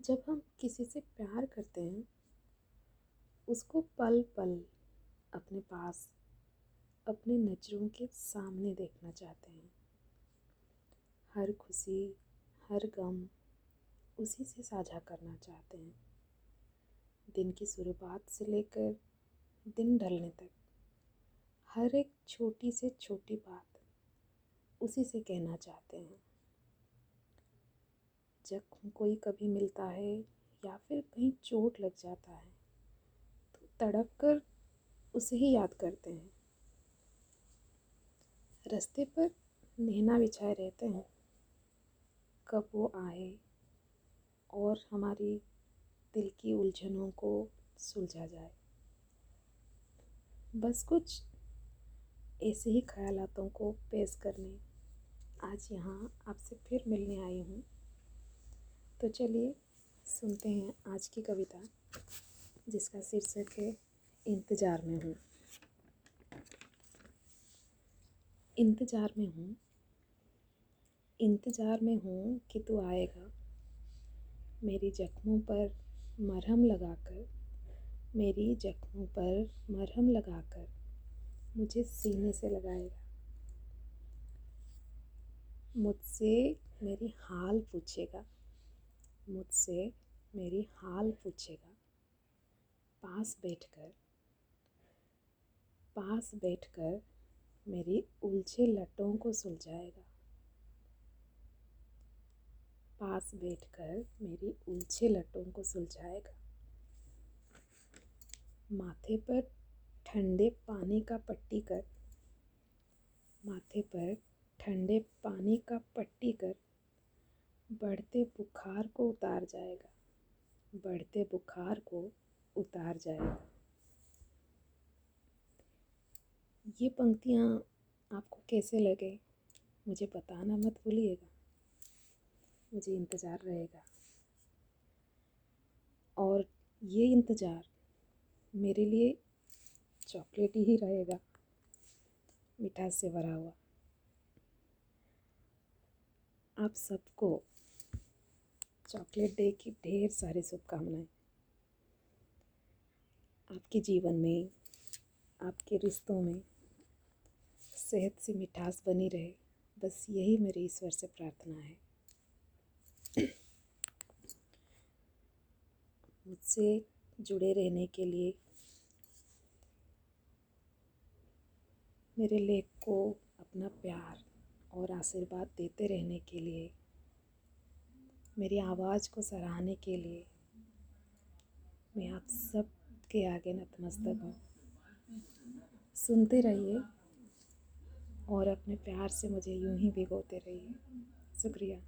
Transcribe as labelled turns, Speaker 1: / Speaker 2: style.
Speaker 1: जब हम किसी से प्यार करते हैं, उसको पल पल अपने पास, अपने नज़रों के सामने देखना चाहते हैं। हर खुशी, हर गम उसी से साझा करना चाहते हैं। दिन की शुरुआत से लेकर दिन ढलने तक, हर एक छोटी से छोटी बात उसी से कहना चाहते हैं। जब कोई कभी मिलता है या फिर कहीं चोट लग जाता है तो तड़प कर उसे ही याद करते हैं। रास्ते पर नैना बिछाए रहते हैं। कब वो आए और हमारी दिल की उलझनों को सुलझा जाए। बस कुछ ऐसे ही ख्यालों को पेश करने। आज यहाँ आपसे फिर मिलने आई हूँ। तो चलिए सुनते हैं आज की कविता, जिसका शीर्षक है, इंतज़ार में हूँ। इंतज़ार में हूँ? इंतज़ार में हूँ कि तू आएगा, मेरी जख्मों पर मरहम लगाकर, मेरी जख्मों पर मरहम लगाकर मुझे सीने से लगाएगा। मुझसे मेरी हाल पूछेगा। मुझसे मेरी हाल पूछेगा। पास बैठकर पास बैठकर मेरी उलझे लटों को सुलझाएगा। पास बैठकर मेरी उलझे लटों को सुलझाएगा। माथे पर ठंडे पानी का पट्टी कर, माथे पर ठंडे पानी का पट्टी कर बढ़ते बुखार को उतार जाएगा। बढ़ते बुखार को उतार जाएगा। ये पंक्तियाँ आपको कैसे लगे, मुझे बताना मत भूलिएगा। मुझे इंतज़ार रहेगा। और ये इंतज़ार मेरे लिए चॉकलेट ही रहेगा, मिठास से भरा हुआ। आप सबको चॉकलेट डे की ढेर सारी शुभकामनाएँ। आपके जीवन में, आपके रिश्तों में सेहत से मिठास बनी रहे, बस यही मेरी ईश्वर से प्रार्थना है। मुझसे जुड़े रहने के लिए, मेरे लेख को अपना प्यार और आशीर्वाद देते रहने के लिए मेरी आवाज़ को सराहने के लिए मैं आप सब के आगे नतमस्तक हूँ। सुनते रहिए और अपने प्यार से मुझे यूँ ही भिगोते रहिए। शुक्रिया।